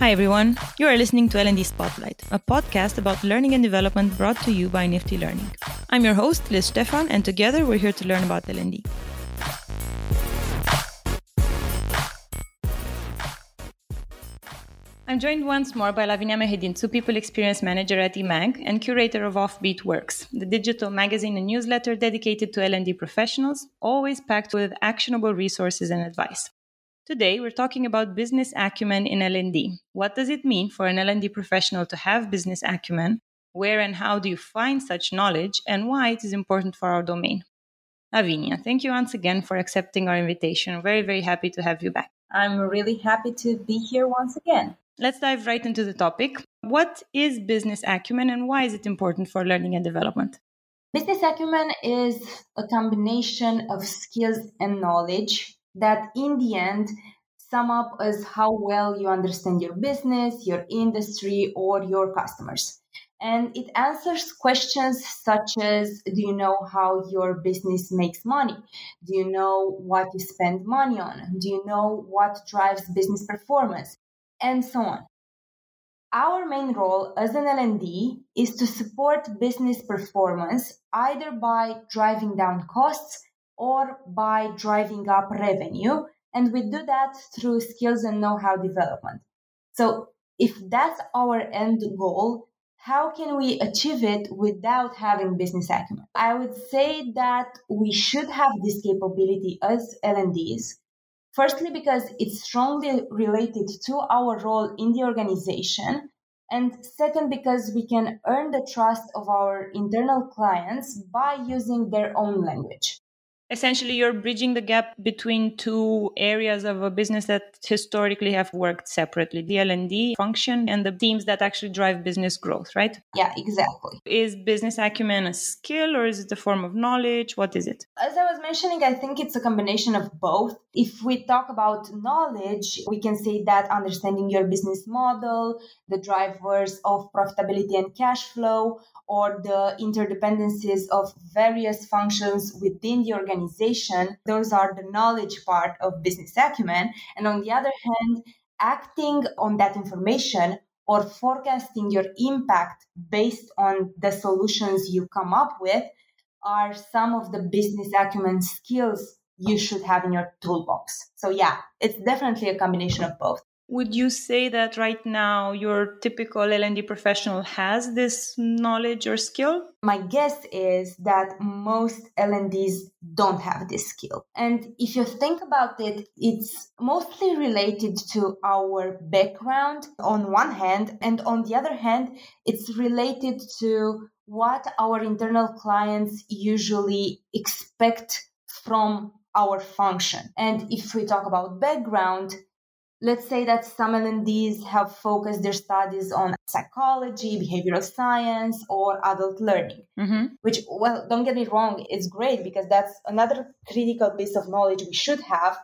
Hi everyone, you are listening to L&D Spotlight, a podcast about learning and development brought to you by Nifty Learning. I'm your host, Liz Stefan, and together we're here to learn about L&D. I'm joined once more by Lavinia Mehedințu, People Experience Manager at eMag and curator of Offbeat Works, the digital magazine and newsletter dedicated to L&D professionals, always packed with actionable resources and advice. Today, we're talking about business acumen in L&D. What does it mean for an L&D professional to have business acumen? Where and how do you find such knowledge and why it is important for our domain? Lavinia, thank you once again for accepting our invitation. Very, very happy to have you back. I'm really happy to be here once again. Let's dive right into the topic. What is business acumen and why is it important for learning and development? Business acumen is a combination of skills and knowledge that, in the end, sum up as how well you understand your business, your industry, or your customers. And it answers questions such as Do you know how your business makes money? Do you know what you spend money on? Do you know what drives business performance? and so on. Our main role as an L&D is to support business performance either by driving down costs or by driving up revenue. And we do that through skills and know-how development. So if that's our end goal, how can we achieve it without having business acumen? I would say that we should have this capability as L&Ds Firstly, because it's strongly related to our role in the organization. And second, because we can earn the trust of our internal clients by using their own language essentially you're bridging the gap between two areas of a business that historically have worked separately the l&d function and the teams that actually drive business growth right? Yeah exactly. Is business acumen a skill or is it a form of knowledge? What is it? As i was mentioning i think it's a combination of both. If we talk about knowledge we can say that understanding your business model the drivers of profitability and cash flow or the interdependencies of various functions within the organization, those are the knowledge part of business acumen. And on the other hand, acting on that information or forecasting your impact based on the solutions you come up with are some of the business acumen skills you should have in your toolbox. So, yeah, it's definitely a combination of both. Would you say that right now your typical L&D professional has this knowledge or skill? My guess is that most L&Ds don't have this skill. And if you think about it, it's mostly related to our background on one hand, and on the other hand, it's related to what our internal clients usually expect from our function. And if we talk about background, let's say that some L&Ds have focused their studies on psychology, behavioral science, or adult learning, mm-hmm. which, well, don't get me wrong, it's great because that's another critical piece of knowledge we should have,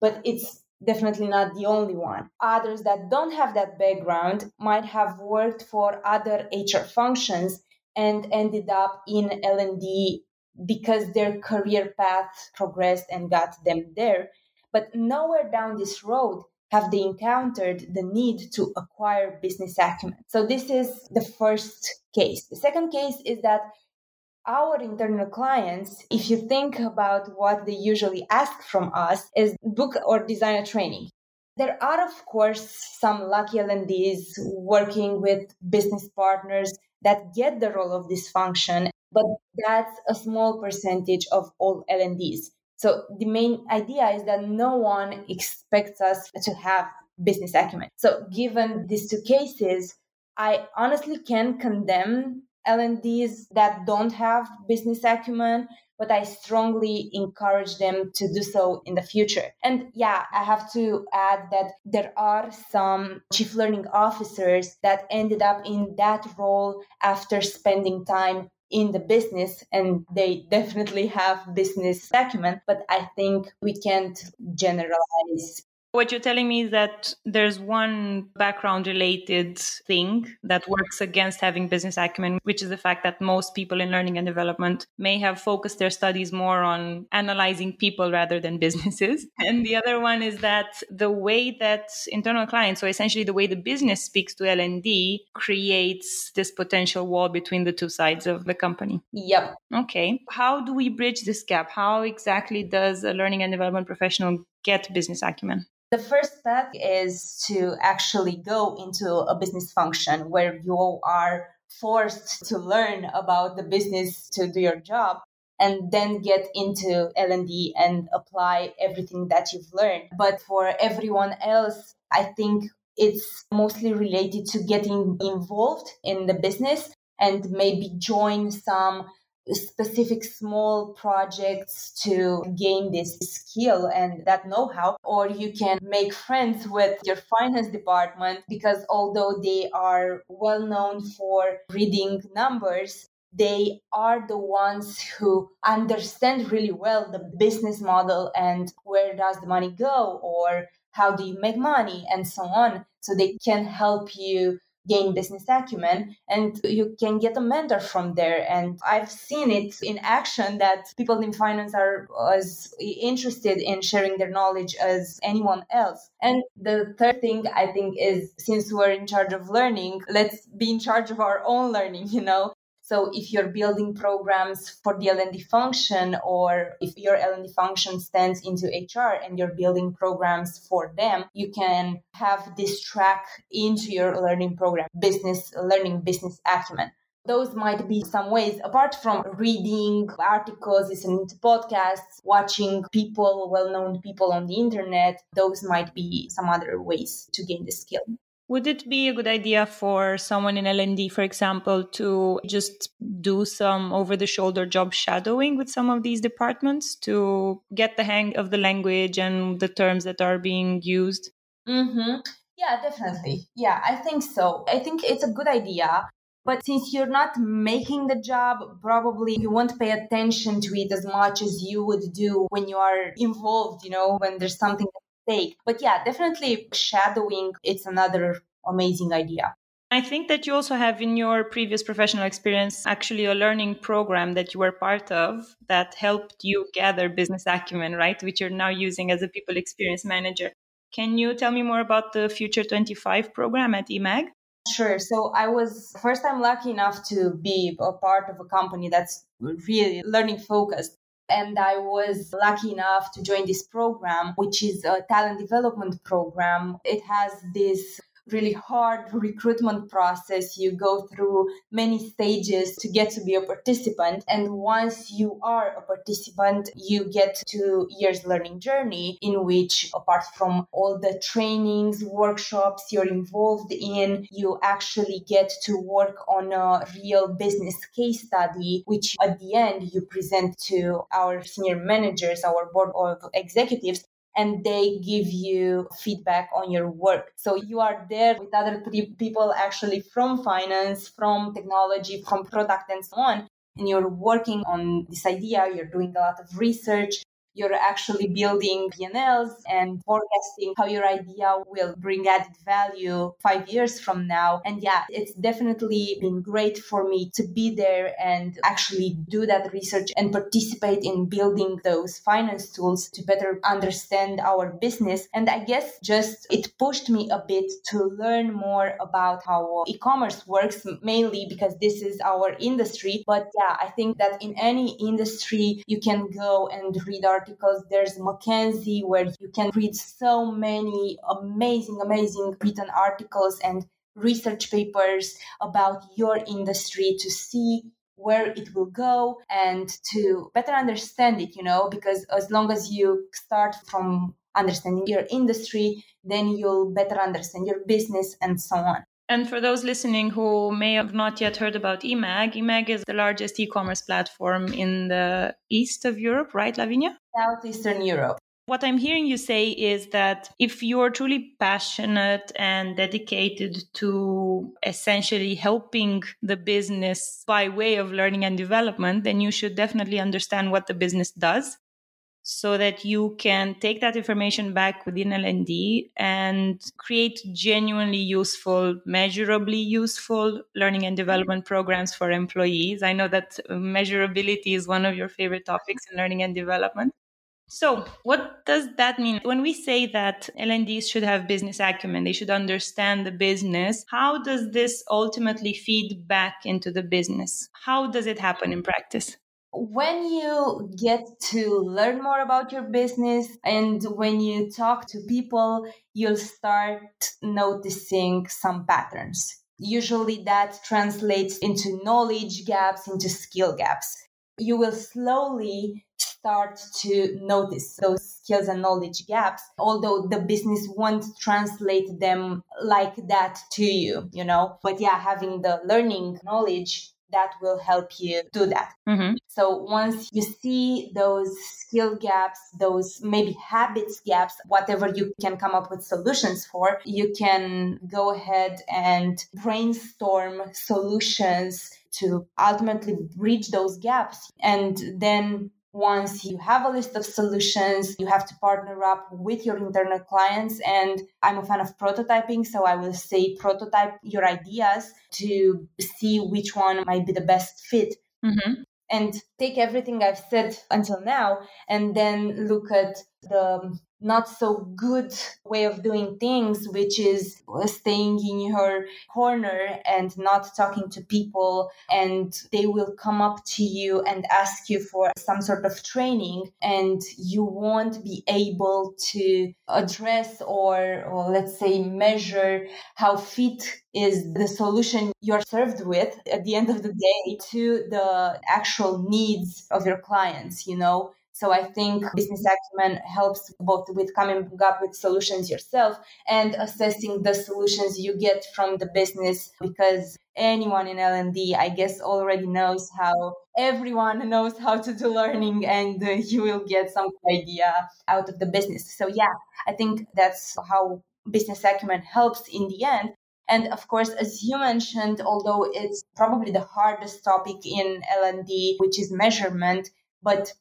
but it's definitely not the only one. Others that don't have that background might have worked for other HR functions and ended up in L&D because their career path progressed and got them there. But nowhere down this road have they encountered the need to acquire business acumen. So this is the first case. The second case is that our internal clients, if you think about what they usually ask from us, is book or design a training. There are, of course, some lucky L&Ds working with business partners that get the role of this function, but that's a small percentage of all L&Ds. So the main idea is that no one expects us to have business acumen. So given these two cases, I honestly can condemn L&Ds that don't have business acumen, but I strongly encourage them to do so in the future. And yeah, I have to add that there are some chief learning officers that ended up in that role after spending time in the business and they definitely have business acumen but i think we can't generalize What you're telling me is that there's one background related thing that works against having business acumen, which is the fact that most people in learning and development may have focused their studies more on analyzing people rather than businesses. And the other one is that the way that internal clients, so essentially the way the business speaks to L&D creates this potential wall between the two sides of the company. Yep. Okay. How do we bridge this gap? How exactly does a learning and development professional get business acumen? The first step is to actually go into a business function where you are forced to learn about the business to do your job and then get into L&D and apply everything that you've learned. But for everyone else, I think it's mostly related to getting involved in the business and maybe join some specific small projects to gain this skill and that know-how or you can make friends with your finance department because although they are well known for reading numbers they are the ones who understand really well the business model and where does the money go or how do you make money and so on. So they can help you gain business acumen and you can get a mentor from there. And i've seen it in action that people in finance are as interested in sharing their knowledge as anyone else. And the third thing i think is since we're in charge of learning let's be in charge of our own learning you know so if you're building programs for the L&D function or if your L&D function stands into HR and you're building programs for them, you can have this track into your learning program, business learning, business acumen. Those might be some ways, apart from reading articles, listening to podcasts, watching people, well known people on the internet, those might be some other ways to gain the skill. Would it be a good idea for someone in L&D, for example, to just do some over the shoulder job shadowing with some of these departments to get the hang of the language and the terms that are being used? Mm-hmm. Yeah, definitely. Yeah, I think so. I think it's a good idea. But since you're not making the job, probably you won't pay attention to it as much as you would do when you are involved, you know, when there's something stake. But yeah, definitely shadowing, it's another amazing idea. I think that you also have in your previous professional experience actually a learning program that you were part of that helped you gather business acumen, right? Which you're now using as a people experience manager. Can you tell me more about the Future 25 program at eMAG? Sure. So I was first I'm lucky enough to be a part of a company that's really learning focused and I was lucky enough to join this program, which is a talent development program. It has this really hard recruitment process. You go through many stages to get to be a participant. And once you are a participant, you get two years learning journey in which, apart from all the trainings, workshops you're involved in, you actually get to work on a real business case study, which at the end you present to our senior managers, our board of executives and they give you feedback on your work. So you are there with other people actually from finance, from technology, from product, and so on. And you're working on this idea, you're doing a lot of research, you're actually building P&Ls and forecasting how your idea will bring added value five years from now. And yeah, it's definitely been great for me to be there and actually do that research and participate in building those finance tools to better understand our business. And I guess just it pushed me a bit to learn more about how e-commerce works, mainly because this is our industry. But yeah, I think that in any industry, you can go and read our articles. There's McKinsey where you can read so many amazing, amazing written articles and research papers about your industry to see where it will go and to better understand it, you know, because as long as you start from understanding your industry, then you'll better understand your business and so on. And for those listening who may have not yet heard about eMAG, eMAG is the largest e commerce platform in the east of Europe, right, Lavinia? Southeastern Europe. What I'm hearing you say is that if you're truly passionate and dedicated to essentially helping the business by way of learning and development, then you should definitely understand what the business does so that you can take that information back within L&D and create genuinely useful, measurably useful learning and development programs for employees. I know that measurability is one of your favorite topics in learning and development. So, what does that mean? When we say that L&Ds should have business acumen, they should understand the business, how does this ultimately feed back into the business? How does it happen in practice? When you get to learn more about your business and when you talk to people, you'll start noticing some patterns. Usually that translates into knowledge gaps, into skill gaps. You will slowly start to notice those skills and knowledge gaps, although the business won't translate them like that to you, you know. But yeah, having the learning knowledge that will help you do that. Mm-hmm. So once you see those skill gaps, those maybe habits gaps, whatever you can come up with solutions for, you can go ahead and brainstorm solutions to ultimately bridge those gaps and then once you have a list of solutions, you have to partner up with your internal clients. And I'm a fan of prototyping. So I will say prototype your ideas to see which one might be the best fit. Mm-hmm. And take everything I've said until now and then look at the not so good way of doing things, which is staying in your corner and not talking to people. And they will come up to you and ask you for some sort of training, and you won't be able to address or, or let's say, measure how fit is the solution you're served with at the end of the day to the actual needs of your clients, you know? So I think business acumen helps both with coming up with solutions yourself and assessing the solutions you get from the business because anyone in L&D I guess already knows how everyone knows how to do learning and you will get some idea out of the business. So yeah, I think that's how business acumen helps in the end. And of course, as you mentioned, although it's probably the hardest topic in L&D, which is measurement, but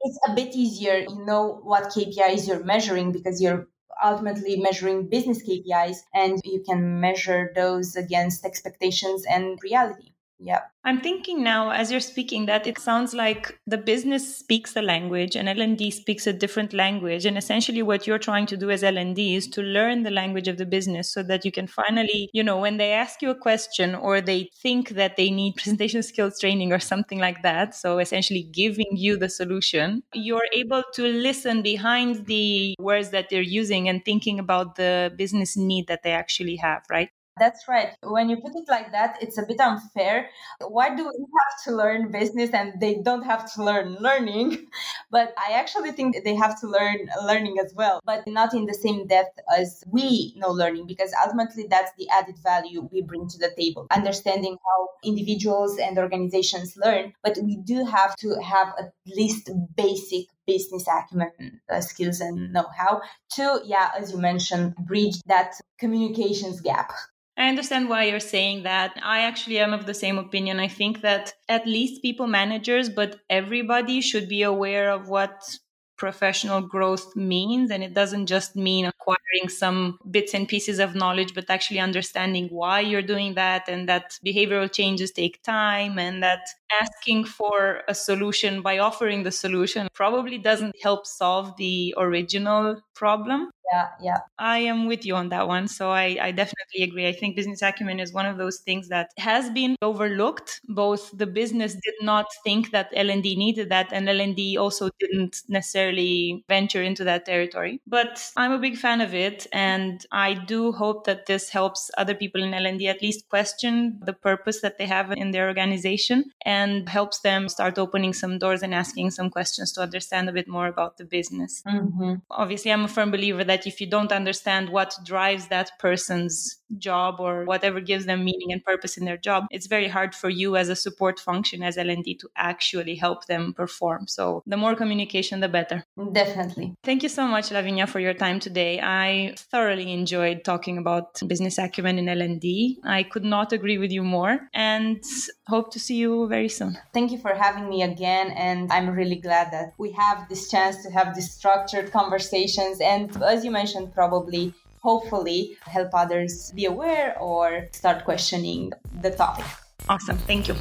it's a bit easier. You know what KPIs you're measuring because you're ultimately measuring business KPIs and you can measure those against expectations and reality. Yeah. I'm thinking now as you're speaking that it sounds like the business speaks the language and L&D speaks a different language and essentially what you're trying to do as L&D is to learn the language of the business so that you can finally, you know, when they ask you a question or they think that they need presentation skills training or something like that, so essentially giving you the solution, you're able to listen behind the words that they're using and thinking about the business need that they actually have, right? That's right. When you put it like that, it's a bit unfair. Why do we have to learn business and they don't have to learn learning? But I actually think they have to learn learning as well, but not in the same depth as we know learning, because ultimately that's the added value we bring to the table, understanding how individuals and organizations learn. But we do have to have at least basic business acumen uh, skills and know-how to yeah as you mentioned bridge that communications gap I understand why you're saying that. I actually am of the same opinion. I think that at least people managers, but everybody should be aware of what professional growth means. And it doesn't just mean acquiring some bits and pieces of knowledge, but actually understanding why you're doing that and that behavioral changes take time and that asking for a solution by offering the solution probably doesn't help solve the original problem yeah yeah. I am with you on that one so I, I definitely agree. I think business acumen is one of those things that has been overlooked. Both the business did not think that l&d needed that and l&d also didn't necessarily venture into that territory. But i'm a big fan of it and i do hope that this helps other people in l&d at least question the purpose that they have in their organization and helps them start opening some doors and asking some questions to understand a bit more about the business. Mm-hmm. obviously i'm a firm believer that that if you don't understand what drives that person's job or whatever gives them meaning and purpose in their job, it's very hard for you as a support function as L&D to actually help them perform. So the more communication, the better. Definitely. Thank you so much, Lavinia, for your time today. I thoroughly enjoyed talking about business acumen in L&D. I could not agree with you more and hope to see you very soon. Thank you for having me again. And I'm really glad that we have this chance to have these structured conversations. And as you mentioned, probably hopefully help others be aware or start questioning the topic. Awesome. Thank you.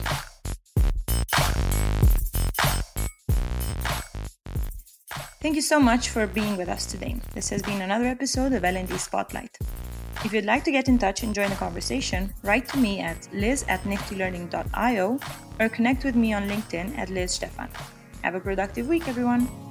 Thank you so much for being with us today. This has been another episode of L&D Spotlight. If you'd like to get in touch and join the conversation, write to me at liz at niftylearning.io or connect with me on LinkedIn at Liz Stefan. Have a productive week, everyone.